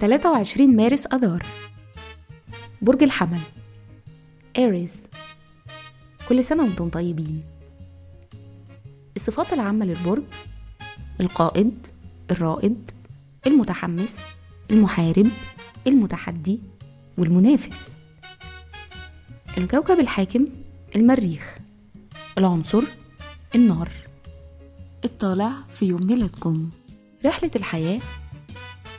23 مارس أذار. برج الحمل. إيريز كل سنة وأنتم طيبين. الصفات العامة للبرج القائد الرائد المتحمس المحارب المتحدي والمنافس. الكوكب الحاكم المريخ. العنصر النار. الطالع في يوم ميلادكم. رحلة الحياة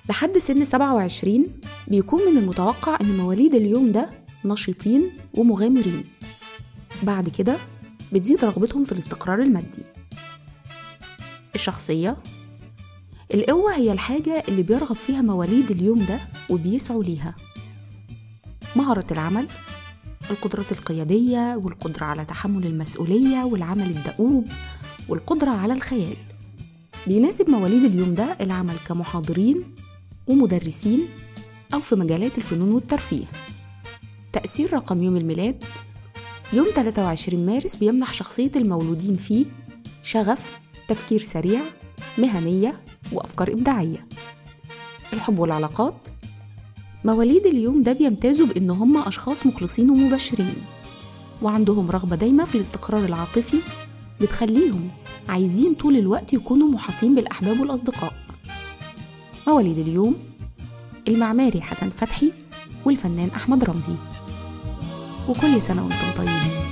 لحد سن 27 بيكون من المتوقع إن مواليد اليوم ده نشيطين ومغامرين. بعد كده بتزيد رغبتهم في الاستقرار المادي. الشخصية القوة هي الحاجة اللي بيرغب فيها مواليد اليوم ده وبيسعوا ليها. مهارة العمل القدرات القيادية والقدرة على تحمل المسؤولية والعمل الدؤوب والقدرة على الخيال. بيناسب مواليد اليوم ده العمل كمحاضرين ومدرسين أو في مجالات الفنون والترفيه. تأثير رقم يوم الميلاد يوم 23 مارس بيمنح شخصية المولودين فيه شغف تفكير سريع مهنية وأفكار إبداعية. الحب والعلاقات مواليد اليوم ده بيمتازوا بإن هم أشخاص مخلصين ومبشرين وعندهم رغبة دايمة في الاستقرار العاطفي بتخليهم عايزين طول الوقت يكونوا محاطين بالأحباب والأصدقاء. مواليد اليوم المعماري حسن فتحي والفنان أحمد رمزي. وكل سنة وأنتم طيبين.